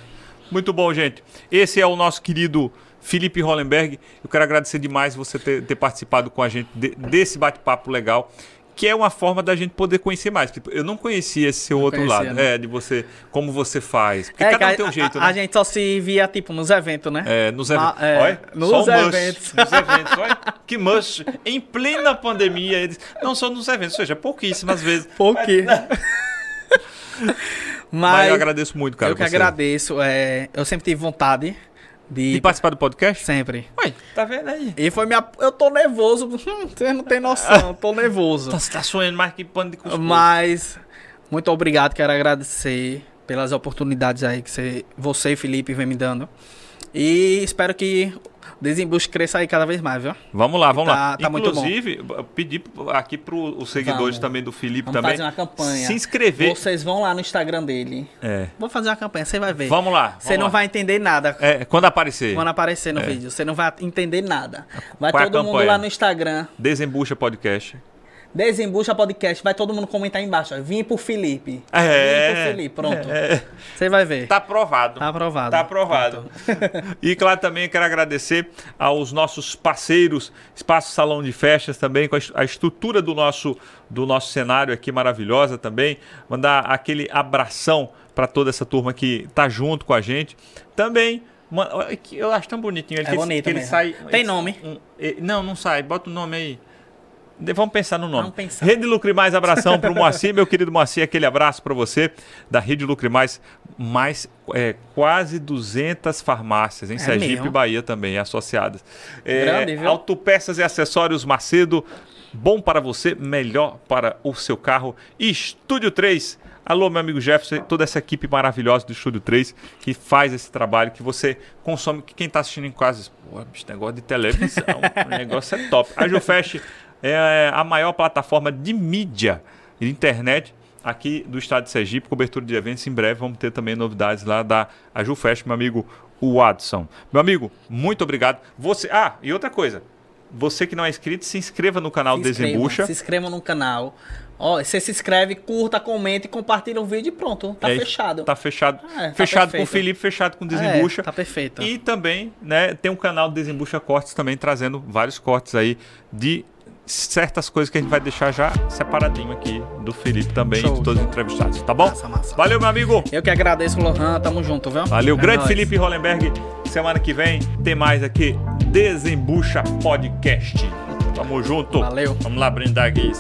Muito bom, gente. Esse é o nosso querido Felipe Hollenberg. Eu quero agradecer demais você ter, ter participado com a gente de- desse bate-papo legal. Que é uma forma da gente poder conhecer mais. Tipo, eu não conhecia esse seu Não outro conhecia, lado. né? É, de você, como você faz. Porque É, cada um tem um a, jeito, a, né? a gente só se via, tipo, nos eventos, né? É, nos eventos. é, Olha, nos só o mush, eventos. Nos eventos, olha. Que mush. Em plena pandemia, eles. Não só nos eventos, ou seja, pouquíssimas vezes. Porque. Mas, Mas eu agradeço muito, cara. eu que você. agradeço. É, eu sempre tive vontade de. De participar do podcast? Sempre. Ué, tá vendo aí? E foi minha. Eu tô nervoso. Hum, Vocês não tem noção. Tô nervoso. Tá, tá sonhando mais que pano de cuscuz. Mas. Muito obrigado. Quero agradecer pelas oportunidades aí que você, você e Felipe vem me dando. E espero que o Desembucho cresça aí cada vez mais, viu? Vamos lá, vamos Tá- lá. tá muito bom. Inclusive, pedir aqui para os seguidores Vamos. também do Felipe Vamos também fazer uma campanha. se inscrever. Vocês vão lá no Instagram dele. É. Vou fazer uma campanha, você vai ver. Vamos lá. Você não lá. vai entender nada É, quando aparecer, quando aparecer no É. vídeo. Você não vai entender nada. Vai Qual é todo mundo lá no Instagram. Desembucha Podcast. Desembucha Podcast, vai todo mundo comentar aí embaixo. ó. Vim pro Felipe. É. Vim pro Felipe, pronto. É. Você vai ver. Tá aprovado. Tá aprovado. Tá aprovado. e claro, também quero agradecer aos nossos parceiros, Espaço Salão de Festas também, com a est- a estrutura do nosso, do nosso cenário aqui maravilhosa também. Mandar aquele abração para toda essa turma que tá junto com a gente. Também. ma- olha que Eu acho tão bonitinho. Ele É que- bonito que ele mesmo. sai. Tem nome? não, não sai. Bota o nome aí. Vamos pensar no nome. Vamos pensar. Rede Lucre Mais, abração pro Moacir, meu querido Moacir, aquele abraço para você da Rede Lucre Mais, mais é, quase 200 farmácias em É Sergipe mesmo? e Bahia também associadas. É, Grande, viu? Autopeças e acessórios Macedo, bom para você, melhor para o seu carro. E Estúdio 3, alô meu amigo Jefferson, toda essa equipe maravilhosa do Estúdio 3 que faz esse trabalho, que você consome, que quem está assistindo em casa, pô, bicho, negócio de televisão, o negócio é top. A Jufest é a maior plataforma de mídia de internet aqui do estado de Sergipe, cobertura de eventos. Em breve vamos ter também novidades lá da Ajufest, meu amigo Watson. Meu amigo, muito obrigado. Você, ah, e outra coisa, você que não é inscrito, se inscreva no canal Se Desembucha. Se inscrevam no canal. Ó, você se inscreve, curta, comenta e compartilha o vídeo e pronto. Tá É fechado. Tá fechado. É, tá fechado com o. Felipe, fechado com o Desembucha. É, tá perfeito. E também, né, tem um canal Desembucha Cortes também trazendo vários cortes aí de certas coisas que a gente vai deixar já separadinho aqui do Felipe também e Show, de todos os entrevistados, tá bom? Massa, massa. Valeu, meu amigo. Eu que agradeço, Lohan. Tamo junto, viu? Valeu, É grande nóis. Felipe Hollenberg. Semana que vem tem mais aqui Desembucha Podcast. Tamo junto. Valeu. Vamos lá brindar aqui.